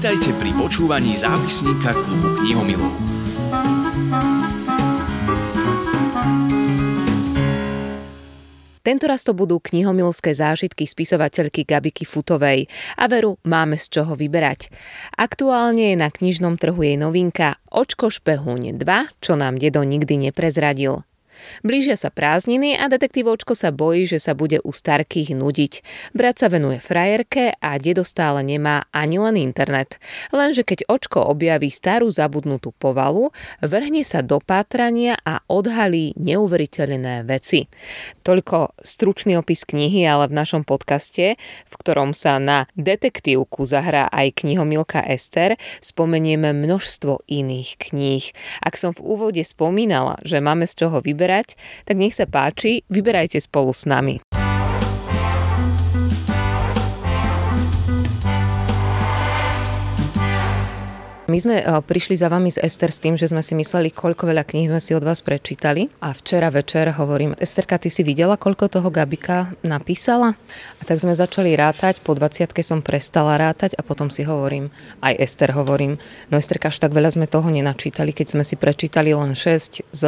Vítajte pri počúvaní zápisníka klubu knihomilov. Tentoraz to budú knihomilské zážitky spisovateľky Gabiky Futovej a veru máme z čoho vyberať. Aktuálne je na knižnom trhu jej novinka Očko špehuň 2, čo nám dedo nikdy neprezradil. Blížia sa prázdniny a detektívovčko sa bojí, že sa bude u starkých nudiť. Brat sa venuje frajerke a dedo stále nemá ani len internet. Lenže keď očko objaví starú zabudnutú povalu, vrhne sa do pátrania a odhalí neuveriteľné veci. Toľko stručný opis knihy, ale v našom podcaste, v ktorom sa na detektívku zahrá aj knihomilka Ester, spomenieme množstvo iných kníh. Ak som v úvode spomínala, že máme z čoho vyberať, vyberať, tak nech sa páči, vyberajte spolu s nami. My sme eh, prišli za vami z Ester s tým, že sme si mysleli, koľko veľa kníh sme si od vás prečítali. A včera večer hovorím, Esterka, ty si videla, koľko toho Gabika napísala? A tak sme začali rátať, po 20 som prestala rátať a potom si hovorím, aj Ester hovorím, no Esterka, až tak veľa sme toho nenačítali, keď sme si prečítali len 6 z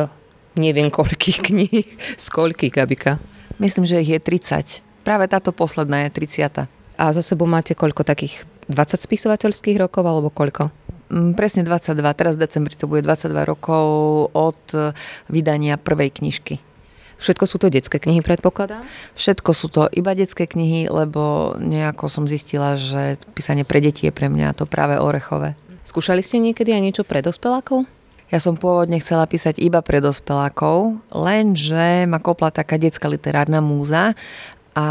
neviem koľkých kníh. Z koľkých, Gabika? Myslím, že ich je 30. Práve táto posledná je 30. A za sebou máte koľko takých 20 spisovateľských rokov alebo koľko? Mm, presne 22. Teraz v decembri to bude 22 rokov od e, vydania prvej knižky. Všetko sú to detské knihy, predpokladám? Všetko sú to iba detské knihy, lebo nejako som zistila, že písanie pre deti je pre mňa to práve orechové. Skúšali ste niekedy aj niečo pre dospelákov? Ja som pôvodne chcela písať iba pre dospelákov, lenže ma kopla taká detská literárna múza a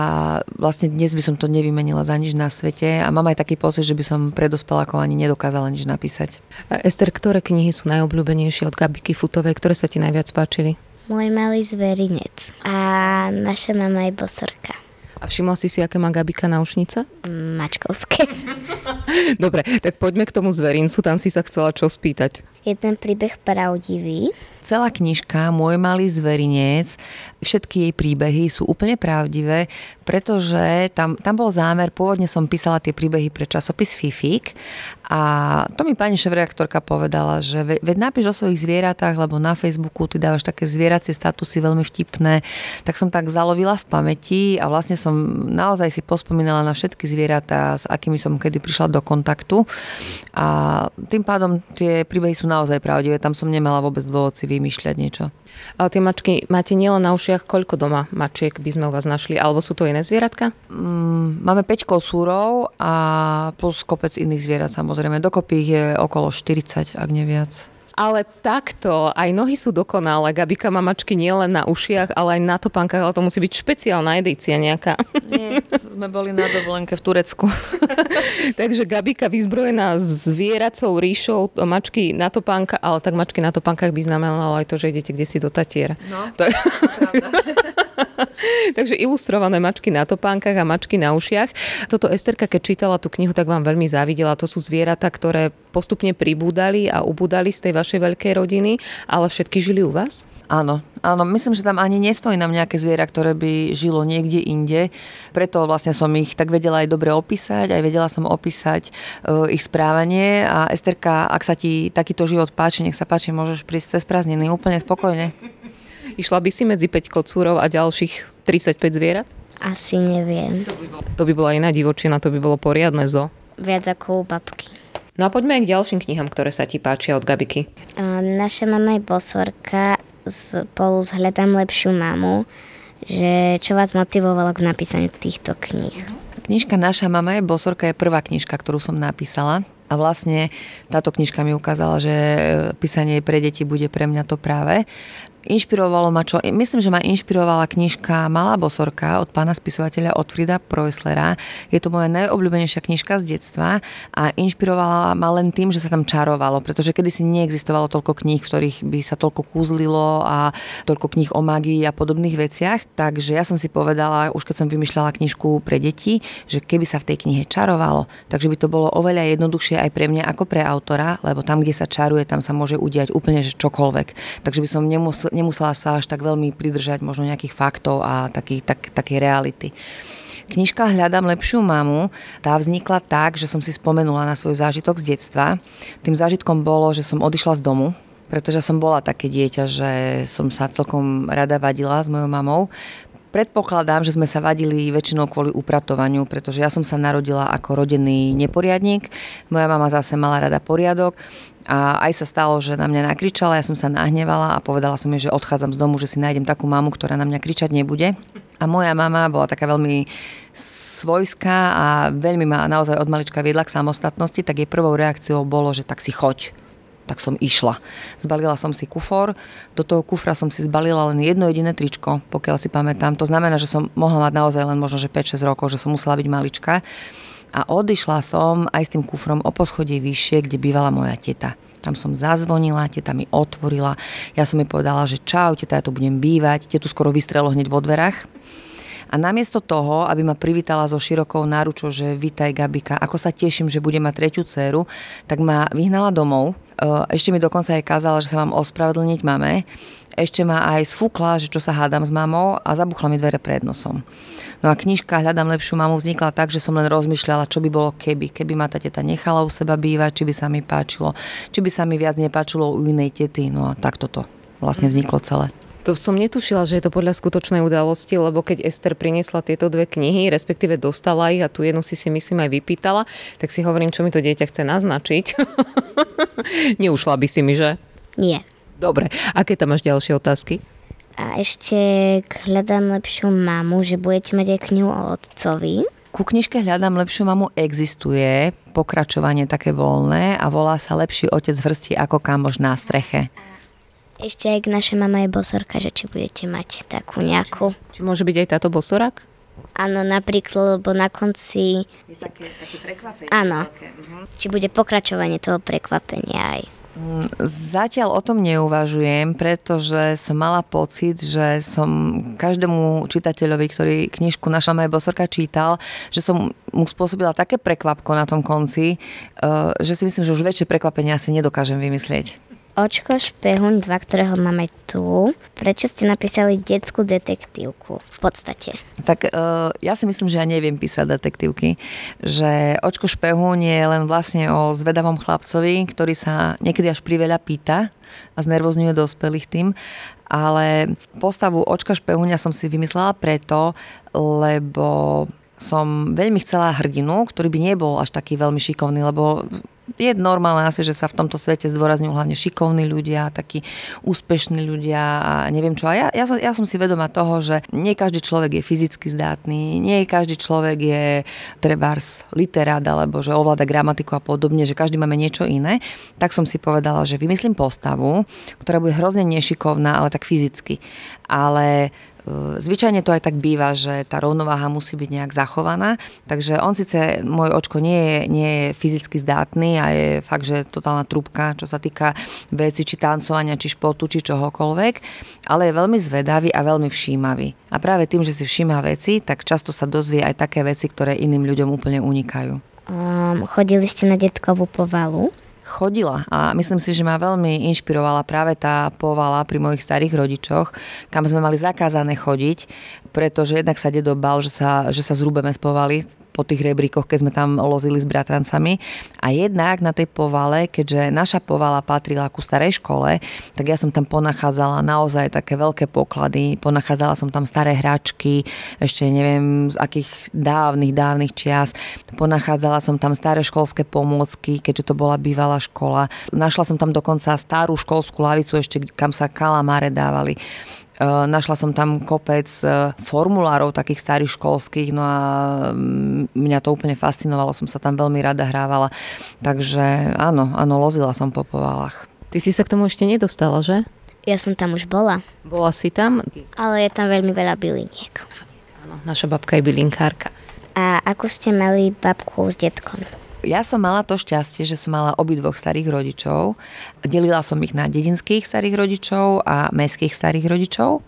vlastne dnes by som to nevymenila za nič na svete a mám aj taký pocit, že by som pre dospelákov ani nedokázala nič napísať. A Ester, ktoré knihy sú najobľúbenejšie od Gabiky Futovej, ktoré sa ti najviac páčili? Môj malý zverinec a naša mama je bosorka. A všimla si si, aké má Gabika náušnice? Mačkovské. Dobre, tak poďme k tomu zverincu, tam si sa chcela čo spýtať. Je ten príbeh pravdivý? Celá knižka Môj malý zverinec, všetky jej príbehy sú úplne pravdivé, pretože tam, tam bol zámer, pôvodne som písala tie príbehy pre časopis Fifik a to mi pani šéf-reaktorka povedala, že ve, veď napíš o svojich zvieratách, lebo na Facebooku ty dávaš také zvieracie statusy veľmi vtipné, tak som tak zalovila v pamäti a vlastne som naozaj si pospomínala na všetky zvieratá, s akými som kedy prišla do kontaktu a tým pádom tie príbehy sú naozaj pravdivé, tam som nemala vôbec dôvod si vymýšľať niečo. Ale tie mačky máte nielen na ušiach, koľko doma mačiek by sme u vás našli? Alebo sú to iné zvieratka? Mm, máme 5 kocúrov a plus kopec iných zvierat samozrejme. Dokopy ich je okolo 40, ak neviac. Ale takto, aj nohy sú dokonalé. Gabika má mačky nielen na ušiach, ale aj na topánkach, ale to musí byť špeciálna edícia nejaká. Nie, sme boli na dovolenke v Turecku. Takže Gabika vyzbrojená zvieracou ríšou, mačky na topánka, ale tak mačky na topánkach by znamenalo aj to, že idete kde si do Tatier. No, to... Takže ilustrované mačky na topánkach a mačky na ušiach. Toto Esterka, keď čítala tú knihu, tak vám veľmi závidela. To sú zvieratá, ktoré postupne pribúdali a ubúdali z tej vašej veľkej rodiny, ale všetky žili u vás? Áno, áno, myslím, že tam ani nespomínam nejaké zviera, ktoré by žilo niekde inde. Preto vlastne som ich tak vedela aj dobre opísať, aj vedela som opísať uh, ich správanie a Esterka, ak sa ti takýto život páči, nech sa páči, môžeš prísť cez prázdniny úplne spokojne. Išla by si medzi 5 kocúrov a ďalších 35 zvierat? Asi neviem. To by, bol... to by bola iná divočina, to by bolo poriadne zo. Viac ako u babky. No a poďme aj k ďalším knihám, ktoré sa ti páčia od Gabiky. Naša mama je bosorka, spolu s Hľadám lepšiu mamu, že čo vás motivovalo k napísaniu týchto kníh? Knižka Naša mama je bosorka je prvá knižka, ktorú som napísala. A vlastne táto knižka mi ukázala, že písanie pre deti bude pre mňa to práve. Inšpirovalo ma čo? Myslím, že ma inšpirovala knižka Malá bosorka od pána spisovateľa Otfrida Preuslera. Je to moja najobľúbenejšia knižka z detstva a inšpirovala ma len tým, že sa tam čarovalo, pretože kedysi neexistovalo toľko kníh, v ktorých by sa toľko kúzlilo a toľko kníh o magii a podobných veciach. Takže ja som si povedala, už keď som vymýšľala knižku pre deti, že keby sa v tej knihe čarovalo, takže by to bolo oveľa jednoduchšie aj pre mňa ako pre autora, lebo tam, kde sa čaruje, tam sa môže udiať úplne čokoľvek. Takže by som nemusel nemusela sa až tak veľmi pridržať možno nejakých faktov a taký, tak, takej reality. Knižka Hľadám lepšiu mamu, tá vznikla tak, že som si spomenula na svoj zážitok z detstva. Tým zážitkom bolo, že som odišla z domu, pretože som bola také dieťa, že som sa celkom rada vadila s mojou mamou. Predpokladám, že sme sa vadili väčšinou kvôli upratovaniu, pretože ja som sa narodila ako rodený neporiadník, moja mama zase mala rada poriadok a aj sa stalo, že na mňa nakričala, ja som sa nahnevala a povedala som jej, že odchádzam z domu, že si nájdem takú mamu, ktorá na mňa kričať nebude. A moja mama bola taká veľmi svojská a veľmi ma naozaj od malička viedla k samostatnosti, tak jej prvou reakciou bolo, že tak si choď tak som išla. Zbalila som si kufor, do toho kufra som si zbalila len jedno jediné tričko, pokiaľ si pamätám. To znamená, že som mohla mať naozaj len možno, že 5-6 rokov, že som musela byť malička. A odišla som aj s tým kufrom o poschodie vyššie, kde bývala moja teta. Tam som zazvonila, teta mi otvorila. Ja som jej povedala, že čau, teta, ja tu budem bývať. Tetu skoro vystrelo hneď vo dverách. A namiesto toho, aby ma privítala so širokou náručou, že vítaj Gabika, ako sa teším, že bude mať tretiu dceru, tak ma vyhnala domov. E, ešte mi dokonca aj kázala, že sa mám ospravedlniť mame. Ešte ma aj sfúkla, že čo sa hádam s mamou a zabuchla mi dvere pred nosom. No a knižka Hľadám lepšiu mamu vznikla tak, že som len rozmýšľala, čo by bolo keby. Keby ma tá teta nechala u seba bývať, či by sa mi páčilo, či by sa mi viac nepáčilo u inej tety. No a takto to vlastne vzniklo celé. To som netušila, že je to podľa skutočnej udalosti, lebo keď Ester priniesla tieto dve knihy, respektíve dostala ich a tu jednu si si myslím aj vypýtala, tak si hovorím, čo mi to dieťa chce naznačiť. Neušla by si mi, že? Nie. Dobre, aké tam máš ďalšie otázky? A ešte hľadám lepšiu mamu, že budete mať aj knihu o otcovi. Ku knižke Hľadám lepšiu mamu existuje pokračovanie také voľné a volá sa Lepší otec v hrsti ako kamož na streche. Ešte aj naša mama je bosorka, že či budete mať takú nejakú. Či môže byť aj táto bosorak? Áno, napríklad, lebo na konci... Je také, také prekvapenie. Áno. Uh-huh. Či bude pokračovanie toho prekvapenia aj. Mm, zatiaľ o tom neuvažujem, pretože som mala pocit, že som každému čitateľovi, ktorý knižku Naša moja bosorka čítal, že som mu spôsobila také prekvapko na tom konci, eh, že si myslím, že už väčšie prekvapenie asi nedokážem vymyslieť. Očko špehuň 2, ktorého máme tu. Prečo ste napísali detskú detektívku v podstate? Tak uh, ja si myslím, že ja neviem písať detektívky. Že Očko špehuň je len vlastne o zvedavom chlapcovi, ktorý sa niekedy až priveľa pýta a znervozňuje dospelých tým. Ale postavu Očka špehuňa som si vymyslela preto, lebo som veľmi chcela hrdinu, ktorý by nebol až taký veľmi šikovný, lebo je normálne asi, že sa v tomto svete zdôrazňujú hlavne šikovní ľudia, takí úspešní ľudia a neviem čo. A ja, ja, som, ja som si vedoma toho, že nie každý človek je fyzicky zdátny, nie každý človek je trebárs literát alebo že ovláda gramatiku a podobne, že každý máme niečo iné. Tak som si povedala, že vymyslím postavu, ktorá bude hrozne nešikovná, ale tak fyzicky. Ale Zvyčajne to aj tak býva, že tá rovnováha musí byť nejak zachovaná, takže on síce, môj očko nie je, nie je fyzicky zdátny a je fakt, že totálna trúbka, čo sa týka veci, či tancovania, či športu, či čohokoľvek, ale je veľmi zvedavý a veľmi všímavý. A práve tým, že si všíma veci, tak často sa dozvie aj také veci, ktoré iným ľuďom úplne unikajú. Um, chodili ste na detkovú povalu? Chodila. A myslím si, že ma veľmi inšpirovala práve tá povala pri mojich starých rodičoch, kam sme mali zakázané chodiť, pretože jednak sa dedo bal, že sa, že sa zrúbeme z povaly, po tých rebríkoch, keď sme tam lozili s bratrancami. A jednak na tej povale, keďže naša povala patrila ku starej škole, tak ja som tam ponachádzala naozaj také veľké poklady. Ponachádzala som tam staré hračky, ešte neviem z akých dávnych, dávnych čias. Ponachádzala som tam staré školské pomôcky, keďže to bola bývalá škola. Našla som tam dokonca starú školskú lavicu, ešte kam sa kalamáre dávali. E, našla som tam kopec e, formulárov takých starých školských, no a mm, mňa to úplne fascinovalo, som sa tam veľmi rada hrávala. Takže áno, áno, lozila som po povalách. Ty si sa k tomu ešte nedostala, že? Ja som tam už bola. Bola si tam? Ale je tam veľmi veľa byliniek. Áno, naša babka je bylinkárka. A ako ste mali babku s detkom? Ja som mala to šťastie, že som mala obidvoch starých rodičov. Delila som ich na dedinských starých rodičov a mestských starých rodičov.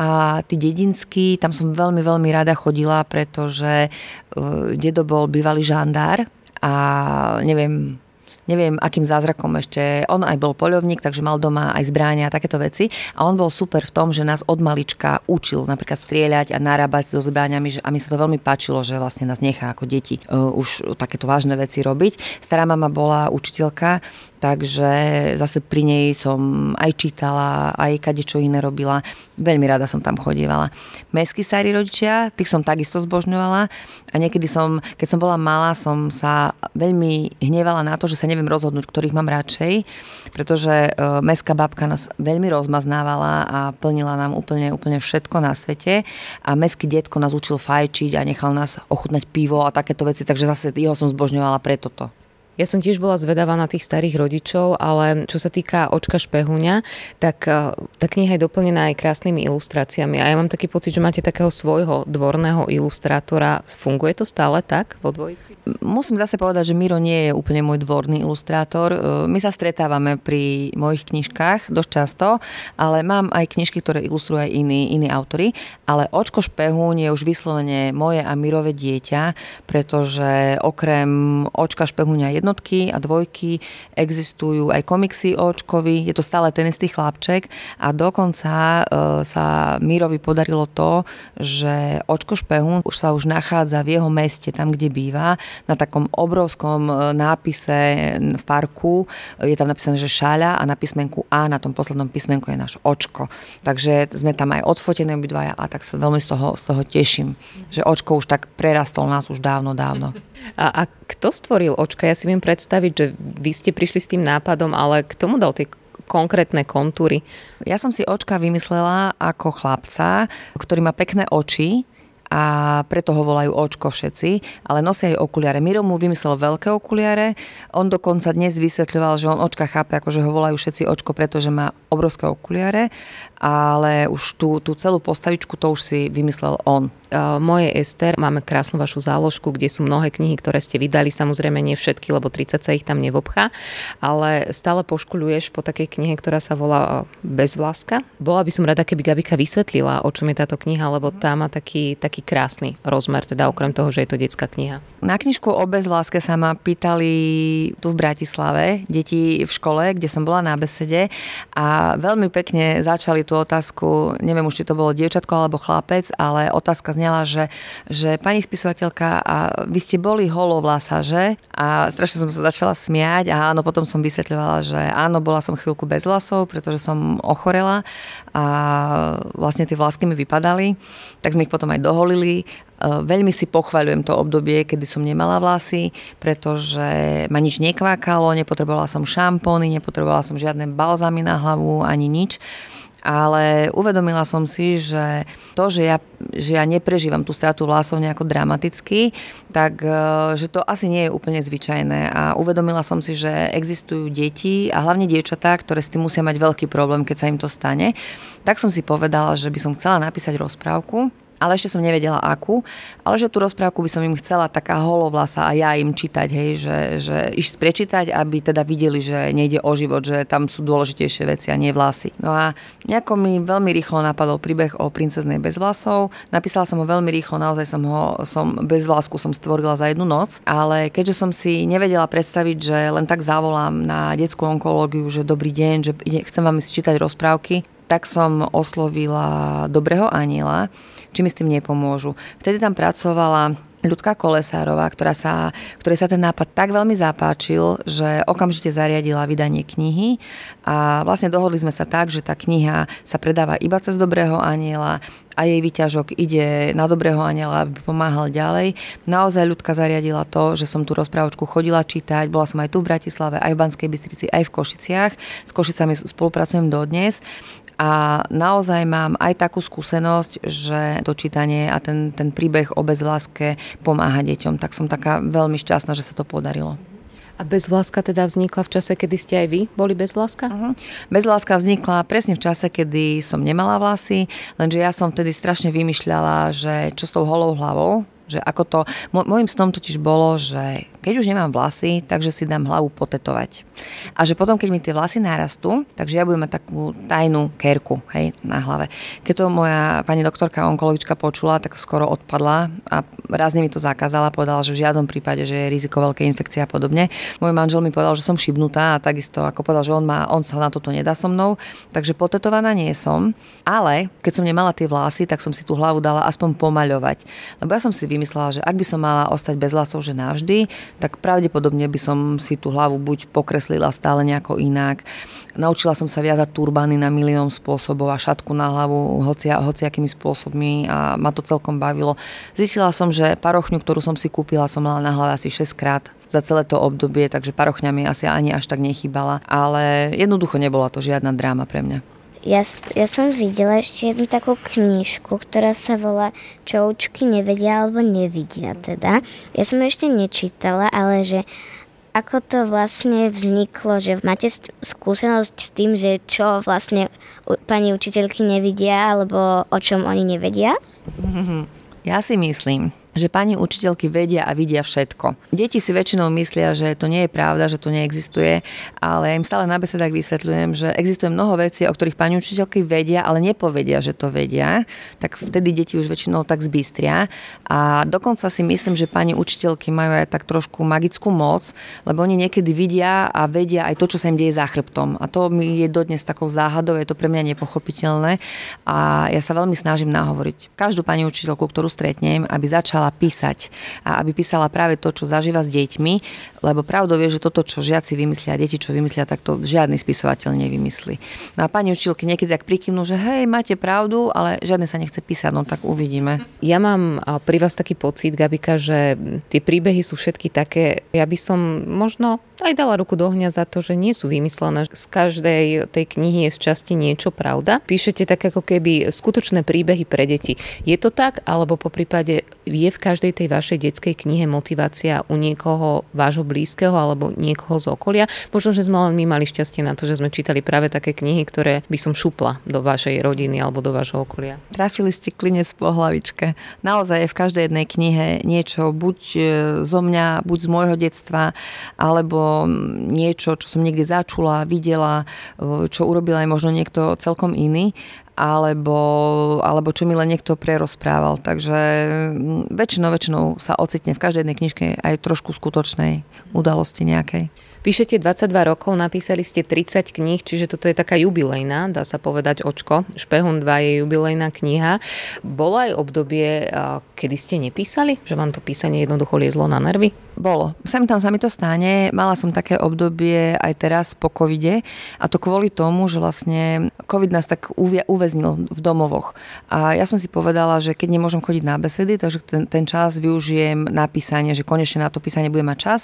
A tí dedinskí, tam som veľmi, veľmi rada chodila, pretože uh, dedo bol bývalý žandár a neviem, neviem, akým zázrakom ešte, on aj bol poľovník, takže mal doma aj zbráňa a takéto veci a on bol super v tom, že nás od malička učil napríklad strieľať a narábať so zbráňami a mi sa to veľmi páčilo, že vlastne nás nechá ako deti uh, už takéto vážne veci robiť. Stará mama bola učiteľka, takže zase pri nej som aj čítala, aj kade čo iné robila. Veľmi rada som tam chodievala. Mestskí starí rodičia, tých som takisto zbožňovala a niekedy som, keď som bola malá, som sa veľmi hnevala na to, že sa neviem rozhodnúť, ktorých mám radšej, pretože e, mestská babka nás veľmi rozmaznávala a plnila nám úplne, úplne všetko na svete a mestský detko nás učil fajčiť a nechal nás ochutnať pivo a takéto veci, takže zase jeho som zbožňovala pre toto. Ja som tiež bola zvedavá na tých starých rodičov, ale čo sa týka očka špehuňa, tak e, tá kniha je doplnená aj krásnymi ilustráciami a ja mám taký pocit, že máte takého svojho dvorného ilustrátora. Funguje to stále tak vo dvojici? Musím zase povedať, že Miro nie je úplne môj dvorný ilustrátor. E, my sa stretávame pri mojich knižkách dosť často, ale mám aj knižky, ktoré ilustrujú aj iní, iní autory, ale očko špehuň je už vyslovene moje a Mirové dieťa, pretože okrem očka špehuňa jednotky a dvojky, existujú aj komiksy o Očkovi, je to stále ten istý chlapček a dokonca e, sa Mírovi podarilo to, že Očko Špehún už sa už nachádza v jeho meste, tam, kde býva, na takom obrovskom e, nápise v parku. Je tam napísané, že šaľa a na písmenku A, na tom poslednom písmenku je náš Očko. Takže sme tam aj odfotené obidvaja a tak sa veľmi z toho, z toho teším, že Očko už tak prerastol nás už dávno, dávno. A, a kto stvoril Očka? Ja si viem predstaviť, že vy ste prišli s tým nápadom, ale k tomu dal tie konkrétne kontúry? Ja som si očka vymyslela ako chlapca, ktorý má pekné oči, a preto ho volajú očko všetci, ale nosia aj okuliare. Miro mu vymyslel veľké okuliare, on dokonca dnes vysvetľoval, že on očka chápe, ako že ho volajú všetci očko, pretože má obrovské okuliare, ale už tú, tú celú postavičku to už si vymyslel on. Moje Ester, máme krásnu vašu záložku, kde sú mnohé knihy, ktoré ste vydali, samozrejme nie všetky, lebo 30 sa ich tam nevobchá, ale stále poškuluješ po takej knihe, ktorá sa volá Bezvláska. Bola by som rada, keby Gabika vysvetlila, o čom je táto kniha, lebo tá má taký, taký krásny rozmer, teda okrem toho, že je to detská kniha. Na knižku o bezláske sa ma pýtali tu v Bratislave, deti v škole, kde som bola na besede a veľmi pekne začali tú otázku, neviem už, či to bolo dievčatko alebo chlapec, ale otázka znela, že, že pani spisovateľka, a vy ste boli holovlasa, že? A strašne som sa začala smiať a áno, potom som vysvetľovala, že áno, bola som chvíľku bez vlasov, pretože som ochorela a vlastne tie vlásky mi vypadali, tak sme ich potom aj doholili Veľmi si pochvaľujem to obdobie, kedy som nemala vlasy, pretože ma nič nekvákalo, nepotrebovala som šampóny, nepotrebovala som žiadne balzamy na hlavu ani nič ale uvedomila som si, že to, že ja, že ja neprežívam tú stratu vlasov nejako dramaticky, tak e, že to asi nie je úplne zvyčajné a uvedomila som si, že existujú deti a hlavne dievčatá, ktoré s tým musia mať veľký problém, keď sa im to stane. Tak som si povedala, že by som chcela napísať rozprávku, ale ešte som nevedela akú, ale že tú rozprávku by som im chcela taká holovlasa a ja im čítať, hej, že, že iš prečítať, aby teda videli, že nejde o život, že tam sú dôležitejšie veci a nie vlasy. No a nejako mi veľmi rýchlo napadol príbeh o princeznej bez vlasov. Napísala som ho veľmi rýchlo, naozaj som ho som bez vlásku som stvorila za jednu noc, ale keďže som si nevedela predstaviť, že len tak zavolám na detskú onkológiu, že dobrý deň, že chcem vám si čítať rozprávky, tak som oslovila Dobrého aniela, či mi s tým nepomôžu. Vtedy tam pracovala Ľudka Kolesárová, ktorá sa, ktorej sa ten nápad tak veľmi zapáčil, že okamžite zariadila vydanie knihy a vlastne dohodli sme sa tak, že tá kniha sa predáva iba cez Dobrého aniela a jej výťažok ide na Dobrého aniela, aby pomáhal ďalej. Naozaj ľudka zariadila to, že som tú rozprávočku chodila čítať, bola som aj tu v Bratislave, aj v Banskej Bystrici, aj v Košiciach. S Košicami spolupracujem dodnes a naozaj mám aj takú skúsenosť, že to čítanie a ten, ten príbeh o bezvláske pomáha deťom. Tak som taká veľmi šťastná, že sa to podarilo. A bezvláska teda vznikla v čase, kedy ste aj vy boli bezvláska? Uh-huh. Bezvláska vznikla presne v čase, kedy som nemala vlasy, lenže ja som vtedy strašne vymýšľala, že čo s tou holou hlavou, že ako to, môjim snom totiž bolo, že keď už nemám vlasy, takže si dám hlavu potetovať. A že potom, keď mi tie vlasy narastú, takže ja budem mať takú tajnú kerku hej, na hlave. Keď to moja pani doktorka onkologička počula, tak skoro odpadla a rázne mi to zakázala, povedala, že v žiadnom prípade, že je riziko veľkej infekcie a podobne. Môj manžel mi povedal, že som šibnutá a takisto ako povedal, že on, má, on sa na toto nedá so mnou, takže potetovaná nie som, ale keď som nemala tie vlasy, tak som si tú hlavu dala aspoň pomaľovať. Lebo ja som si vymyslela, že ak by som mala ostať bez vlasov, že navždy, tak pravdepodobne by som si tú hlavu buď pokreslila stále nejako inak. Naučila som sa viazať turbány na milión spôsobov a šatku na hlavu hocia, hociakými spôsobmi a ma to celkom bavilo. Zistila som, že parochňu, ktorú som si kúpila, som mala na hlave asi 6 krát za celé to obdobie, takže parochňa mi asi ani až tak nechybala, ale jednoducho nebola to žiadna dráma pre mňa. Ja, ja som videla ešte jednu takú knižku, ktorá sa volá Čo učky nevedia alebo nevidia teda. Ja som ešte nečítala, ale že ako to vlastne vzniklo, že máte skúsenosť s tým, že čo vlastne pani učiteľky nevidia alebo o čom oni nevedia? Ja si myslím, že pani učiteľky vedia a vidia všetko. Deti si väčšinou myslia, že to nie je pravda, že to neexistuje, ale ja im stále na besedách vysvetľujem, že existuje mnoho vecí, o ktorých pani učiteľky vedia, ale nepovedia, že to vedia, tak vtedy deti už väčšinou tak zbystria. A dokonca si myslím, že pani učiteľky majú aj tak trošku magickú moc, lebo oni niekedy vidia a vedia aj to, čo sa im deje za chrbtom. A to mi je dodnes takou záhadou, je to pre mňa nepochopiteľné. A ja sa veľmi snažím nahovoriť každú pani učiteľku, ktorú stretnem, aby začala začala písať a aby písala práve to, čo zažíva s deťmi, lebo pravdou je, že toto, čo žiaci vymyslia, deti, čo vymyslia, tak to žiadny spisovateľ nevymyslí. No a pani učiteľky niekedy tak prikývnú, že hej, máte pravdu, ale žiadne sa nechce písať, no tak uvidíme. Ja mám pri vás taký pocit, Gabika, že tie príbehy sú všetky také, ja by som možno aj dala ruku do ohňa za to, že nie sú vymyslené. Z každej tej knihy je z časti niečo pravda. Píšete tak ako keby skutočné príbehy pre deti. Je to tak, alebo po prípade je v každej tej vašej detskej knihe motivácia u niekoho vášho blízkeho alebo niekoho z okolia? Možno, že sme len my mali šťastie na to, že sme čítali práve také knihy, ktoré by som šupla do vašej rodiny alebo do vášho okolia. Trafili ste klinec po hlavičke. Naozaj je v každej jednej knihe niečo buď e, zo mňa, buď z môjho detstva, alebo niečo, čo som niekde začula, videla, e, čo urobil aj možno niekto celkom iný alebo, alebo čo mi len niekto prerozprával. Takže mm, väčšinou, väčšinou sa ocitne v každej jednej knižke aj trošku skutočnej udalosti nejakej. Píšete 22 rokov, napísali ste 30 kníh, čiže toto je taká jubilejná, dá sa povedať očko. Špehun 2 je jubilejná kniha. Bolo aj obdobie, kedy ste nepísali? Že vám to písanie jednoducho liezlo na nervy? Bolo. Sem tam sa mi to stane. Mala som také obdobie aj teraz po covide a to kvôli tomu, že vlastne covid nás tak uväznil v domovoch. A ja som si povedala, že keď nemôžem chodiť na besedy, takže ten, ten čas využijem na písanie, že konečne na to písanie bude mať čas,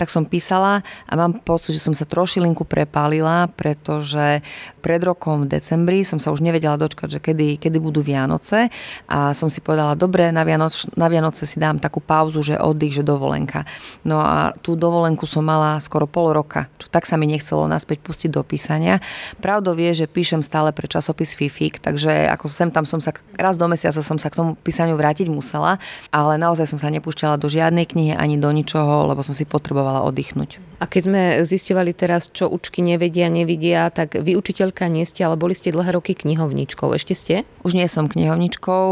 tak som písala a mám pocit, že som sa trošilinku prepálila, pretože pred rokom v decembri som sa už nevedela dočkať, že kedy, kedy budú Vianoce a som si povedala, dobre, na, Vianoc, na Vianoce si dám takú pauzu, že oddych, že dovolenka. No a tú dovolenku som mala skoro pol roka, čo tak sa mi nechcelo naspäť pustiť do písania. Pravdou vie, že píšem stále pre časopis Fifik, takže ako sem tam som sa, raz do mesiaca som sa k tomu písaniu vrátiť musela, ale naozaj som sa nepúšťala do žiadnej knihy ani do ničoho, lebo som si potrebovala oddychnúť. A keď sme zistovali teraz, čo učky nevedia, nevidia, tak vy učiteľka nie ste, ale boli ste dlhé roky knihovničkou. Ešte ste? Už nie som knihovničkou,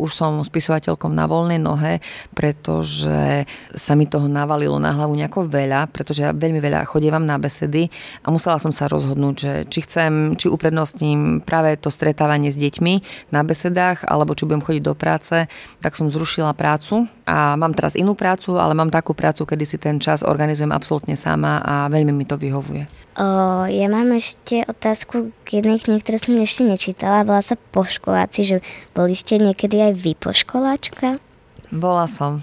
už som spisovateľkou na voľnej nohe, pretože sa mi toho navalilo na hlavu nejako veľa, pretože ja veľmi veľa chodievam na besedy a musela som sa rozhodnúť, že či chcem, či uprednostním práve to stretávanie s deťmi na besedách, alebo či budem chodiť do práce, tak som zrušila prácu a mám teraz inú prácu, ale mám takú prácu, kedy si ten čas organizujem absolútne sama a veľmi mi to vyhovuje. O, ja mám ešte otázku k jednej knihe, ktorú som ešte nečítala. Bola sa školáci, že boli ste niekedy aj vy školáčka? Bola som.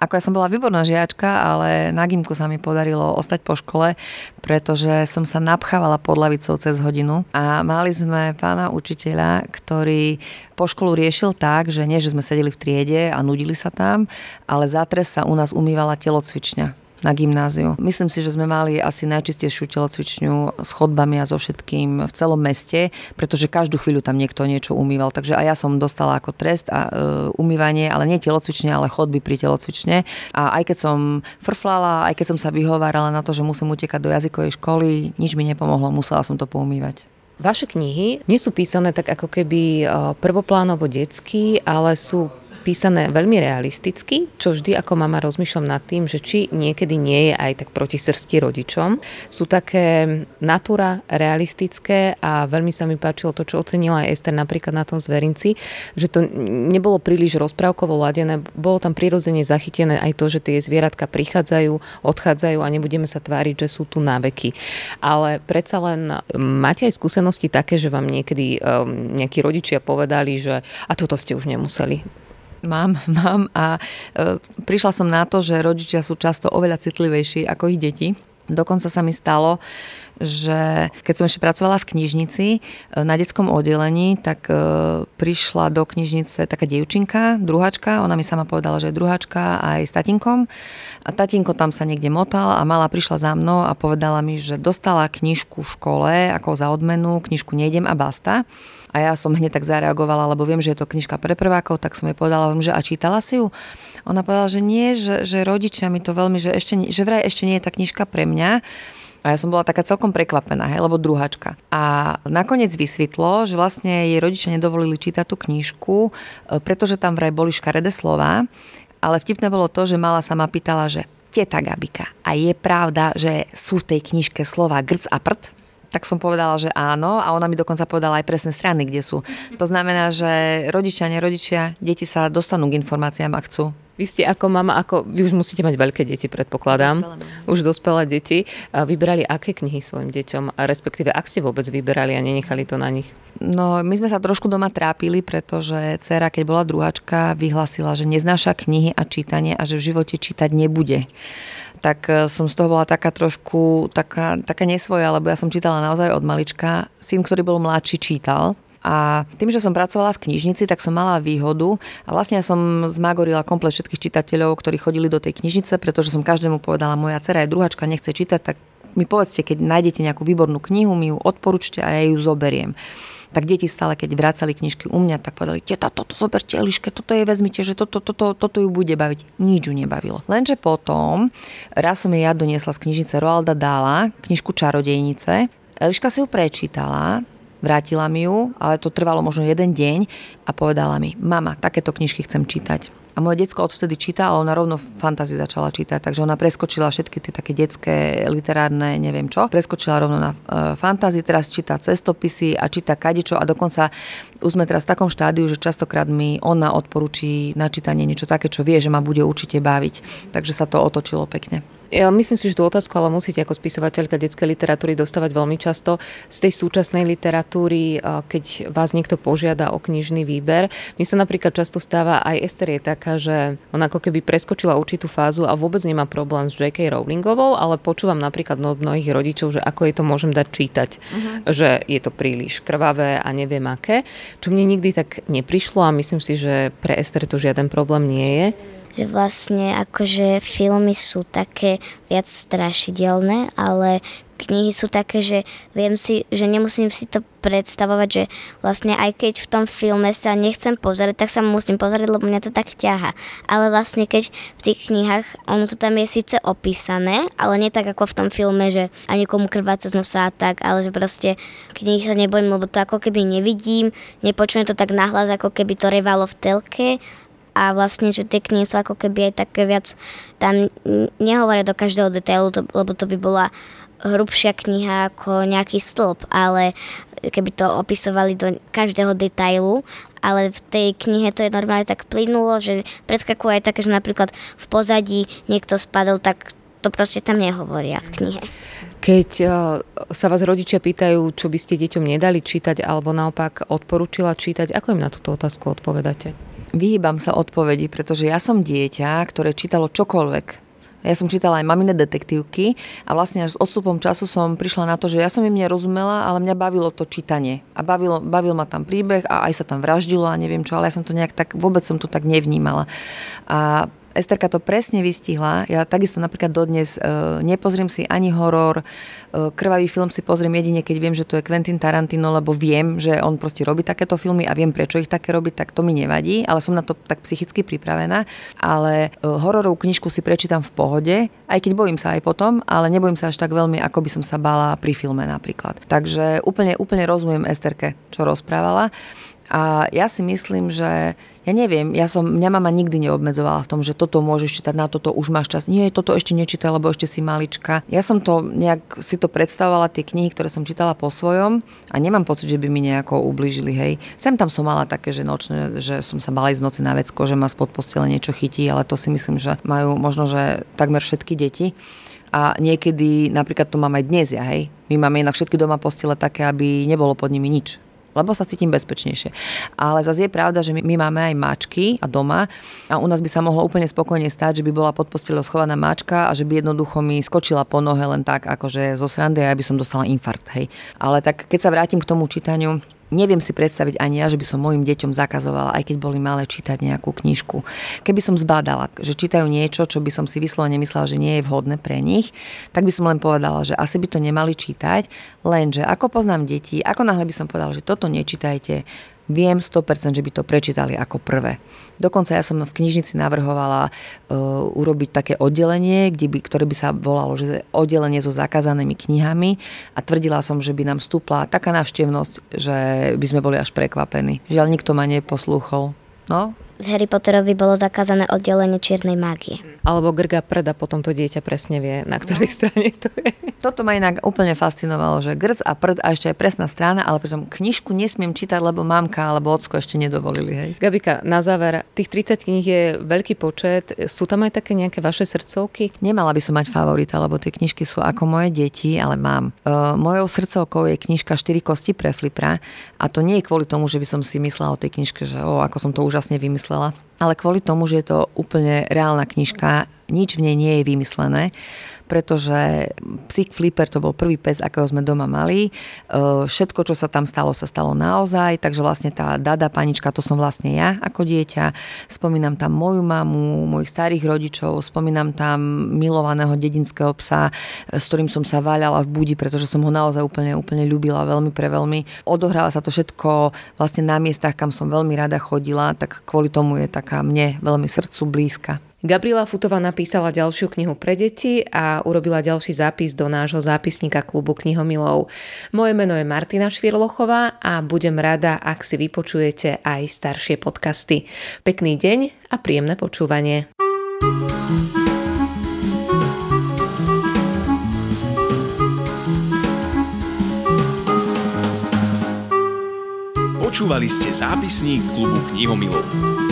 Ako ja som bola výborná žiačka, ale na gimku sa mi podarilo ostať po škole, pretože som sa napchávala pod lavicou cez hodinu a mali sme pána učiteľa, ktorý po školu riešil tak, že nie, že sme sedeli v triede a nudili sa tam, ale za sa u nás umývala telocvičňa na gymnáziu. Myslím si, že sme mali asi najčistejšiu telocvičňu s chodbami a so všetkým v celom meste, pretože každú chvíľu tam niekto niečo umýval. Takže aj ja som dostala ako trest a e, umývanie, ale nie telocvične, ale chodby pri telocvične. A aj keď som frflala, aj keď som sa vyhovárala na to, že musím utekať do jazykovej školy, nič mi nepomohlo, musela som to poumývať. Vaše knihy nie sú písané tak ako keby e, prvoplánovo detsky, ale sú písané veľmi realisticky, čo vždy ako mama rozmýšľam nad tým, že či niekedy nie je aj tak proti srsti rodičom. Sú také natúra realistické a veľmi sa mi páčilo to, čo ocenila aj Ester napríklad na tom zverinci, že to nebolo príliš rozprávkovo ladené, bolo tam prirodzene zachytené aj to, že tie zvieratka prichádzajú, odchádzajú a nebudeme sa tváriť, že sú tu náveky. Ale predsa len máte aj skúsenosti také, že vám niekedy um, nejakí rodičia povedali, že a toto ste už nemuseli. Mám, mám a e, prišla som na to, že rodičia sú často oveľa citlivejší ako ich deti. Dokonca sa mi stalo, že keď som ešte pracovala v knižnici e, na detskom oddelení, tak e, prišla do knižnice taká dievčinka, druháčka, ona mi sama povedala, že je druháčka aj s tatinkom a tatinko tam sa niekde motal a mala prišla za mnou a povedala mi, že dostala knižku v škole ako za odmenu, knižku Nejdem a basta. A ja som hneď tak zareagovala, lebo viem, že je to knižka pre prvákov, tak som jej povedala, že a čítala si ju? Ona povedala, že nie, že, že rodičia mi to veľmi, že, ešte, že vraj ešte nie je tá knižka pre mňa. A ja som bola taká celkom prekvapená, hej, lebo druháčka. A nakoniec vysvetlo, že vlastne jej rodičia nedovolili čítať tú knižku, e, pretože tam vraj boli škaredé slova. Ale vtipné bolo to, že mala sa ma pýtala, že teta Gabika, a je pravda, že sú v tej knižke slova grc a prd? tak som povedala, že áno a ona mi dokonca povedala aj presné strany, kde sú. To znamená, že rodičia, nerodičia, deti sa dostanú k informáciám, ak chcú. Vy ste ako mama, ako, vy už musíte mať veľké deti, predpokladám. Dospelé. Už dospelé deti. Vybrali aké knihy svojim deťom? A respektíve, ak ste vôbec vyberali a nenechali to na nich? No, my sme sa trošku doma trápili, pretože dcera, keď bola druháčka, vyhlasila, že neznáša knihy a čítanie a že v živote čítať nebude tak e, som z toho bola taká trošku taká, taká nesvoja, lebo ja som čítala naozaj od malička. Syn, ktorý bol mladší, čítal. A tým, že som pracovala v knižnici, tak som mala výhodu a vlastne ja som zmagorila komplet všetkých čitateľov, ktorí chodili do tej knižnice, pretože som každému povedala, moja dcera je druhačka, nechce čítať, tak mi povedzte, keď nájdete nejakú výbornú knihu, mi ju odporúčte a ja ju zoberiem tak deti stále, keď vracali knižky u mňa, tak povedali, teta, toto zoberte Eliške, toto je vezmite, že toto, toto, toto ju bude baviť. Nič ju nebavilo. Lenže potom, raz som jej ja doniesla z knižnice Roalda Dála, knižku Čarodejnice, Eliška si ju prečítala, vrátila mi ju, ale to trvalo možno jeden deň a povedala mi, mama, takéto knižky chcem čítať. A moje detsko odvtedy číta, ale ona rovno fantasy začala čítať, takže ona preskočila všetky tie také detské, literárne, neviem čo. Preskočila rovno na uh, fantasy, teraz číta cestopisy a číta kadičo a dokonca už sme teraz v takom štádiu, že častokrát mi ona odporúči na čítanie niečo také, čo vie, že ma bude určite baviť. Takže sa to otočilo pekne. Ja myslím si, že tú otázku ale musíte ako spisovateľka detskej literatúry dostávať veľmi často. Z tej súčasnej literatúry, keď vás niekto požiada o knižný výber, mi sa napríklad často stáva, aj Ester je taká, že ona ako keby preskočila určitú fázu a vôbec nemá problém s J.K. Rowlingovou, ale počúvam napríklad od mnohých rodičov, že ako jej to môžem dať čítať. Uh-huh. Že je to príliš krvavé a neviem aké. Čo mne nikdy tak neprišlo a myslím si, že pre Ester to žiaden problém nie je že vlastne akože filmy sú také viac strašidelné, ale knihy sú také, že viem si, že nemusím si to predstavovať, že vlastne aj keď v tom filme sa nechcem pozrieť, tak sa musím pozrieť, lebo mňa to tak ťaha. Ale vlastne keď v tých knihách, ono to tam je síce opísané, ale nie tak ako v tom filme, že ani komu krváca z nosa a tak, ale že proste knihy sa nebojím, lebo to ako keby nevidím, nepočujem to tak nahlas, ako keby to revalo v telke a vlastne, že tie knihy sú ako keby aj také viac, tam nehovoria do každého detailu, to, lebo to by bola hrubšia kniha ako nejaký stĺp, ale keby to opisovali do každého detailu, ale v tej knihe to je normálne tak plynulo, že predskakuje aj také, že napríklad v pozadí niekto spadol, tak to proste tam nehovoria v knihe. Keď sa vás rodičia pýtajú, čo by ste deťom nedali čítať, alebo naopak odporúčila čítať, ako im na túto otázku odpovedáte? Vyhýbam sa odpovedi, pretože ja som dieťa, ktoré čítalo čokoľvek. Ja som čítala aj mamine detektívky a vlastne až s odstupom času som prišla na to, že ja som im nerozumela, ale mňa bavilo to čítanie. A bavilo, bavil ma tam príbeh a aj sa tam vraždilo a neviem čo, ale ja som to nejak tak, vôbec som to tak nevnímala. A Esterka to presne vystihla. Ja takisto napríklad dodnes e, nepozriem si ani horor, e, krvavý film si pozriem jedine, keď viem, že to je Quentin Tarantino, lebo viem, že on proste robí takéto filmy a viem, prečo ich také robí, tak to mi nevadí, ale som na to tak psychicky pripravená. Ale e, hororovú knižku si prečítam v pohode, aj keď bojím sa aj potom, ale nebojím sa až tak veľmi, ako by som sa bala pri filme napríklad. Takže úplne, úplne rozumiem Esterke, čo rozprávala. A ja si myslím, že ja neviem, ja som, mňa mama nikdy neobmedzovala v tom, že toto môžeš čítať, na toto už máš čas. Nie, toto ešte nečítaj, lebo ešte si malička. Ja som to nejak si to predstavovala, tie knihy, ktoré som čítala po svojom a nemám pocit, že by mi nejako ubližili, hej. Sem tam som mala také, že nočné, že som sa bala ísť noci na vecko, že ma spod postele niečo chytí, ale to si myslím, že majú možno, že takmer všetky deti. A niekedy, napríklad to mám aj dnes ja, hej. My máme inak všetky doma postele také, aby nebolo pod nimi nič lebo sa cítim bezpečnejšie. Ale zase je pravda, že my, my máme aj mačky a doma a u nás by sa mohlo úplne spokojne stať, že by bola pod postelou schovaná mačka a že by jednoducho mi skočila po nohe len tak, akože zo srandy a ja by som dostala infarkt. Hej. Ale tak keď sa vrátim k tomu čítaniu, Neviem si predstaviť ani ja, že by som mojim deťom zakazovala, aj keď boli malé, čítať nejakú knižku. Keby som zbadala, že čítajú niečo, čo by som si vyslovene myslela, že nie je vhodné pre nich, tak by som len povedala, že asi by to nemali čítať, lenže ako poznám deti, ako náhle by som povedala, že toto nečítajte, viem 100%, že by to prečítali ako prvé. Dokonca ja som v knižnici navrhovala uh, urobiť také oddelenie, kde by, ktoré by sa volalo, že oddelenie so zakázanými knihami a tvrdila som, že by nám stúpla taká návštevnosť, že by sme boli až prekvapení. Žiaľ, nikto ma neposlúchol. No, Harry Potterovi bolo zakázané oddelenie čiernej mágie. Alebo Grga prda, potom to dieťa presne vie, na ktorej no. strane to je. Toto ma inak úplne fascinovalo, že grc a prd a ešte aj presná strana, ale pritom knižku nesmiem čítať, lebo mamka alebo ocko ešte nedovolili. Hej. Gabika, na záver, tých 30 kníh je veľký počet. Sú tam aj také nejaké vaše srdcovky? Nemala by som mať favorita, lebo tie knižky sú ako moje deti, ale mám. Uh, mojou srdcovkou je knižka 4 kosti pre flipra a to nie je kvôli tomu, že by som si myslela o tej knižke, že o, ako som to úžasne vymyslela, ale kvôli tomu, že je to úplne reálna knižka, nič v nej nie je vymyslené pretože Psych Flipper to bol prvý pes, akého sme doma mali. E, všetko, čo sa tam stalo, sa stalo naozaj, takže vlastne tá Dada panička, to som vlastne ja ako dieťa. Spomínam tam moju mamu, mojich starých rodičov, spomínam tam milovaného dedinského psa, s ktorým som sa váľala v budi, pretože som ho naozaj úplne, úplne ľúbila veľmi pre veľmi. Odohráva sa to všetko vlastne na miestach, kam som veľmi rada chodila, tak kvôli tomu je taká mne veľmi srdcu blízka. Gabriela Futová napísala ďalšiu knihu pre deti a urobila ďalší zápis do nášho zápisníka klubu knihomilov. Moje meno je Martina Švirlochová a budem rada, ak si vypočujete aj staršie podcasty. Pekný deň a príjemné počúvanie. Počúvali ste zápisník klubu knihomilov.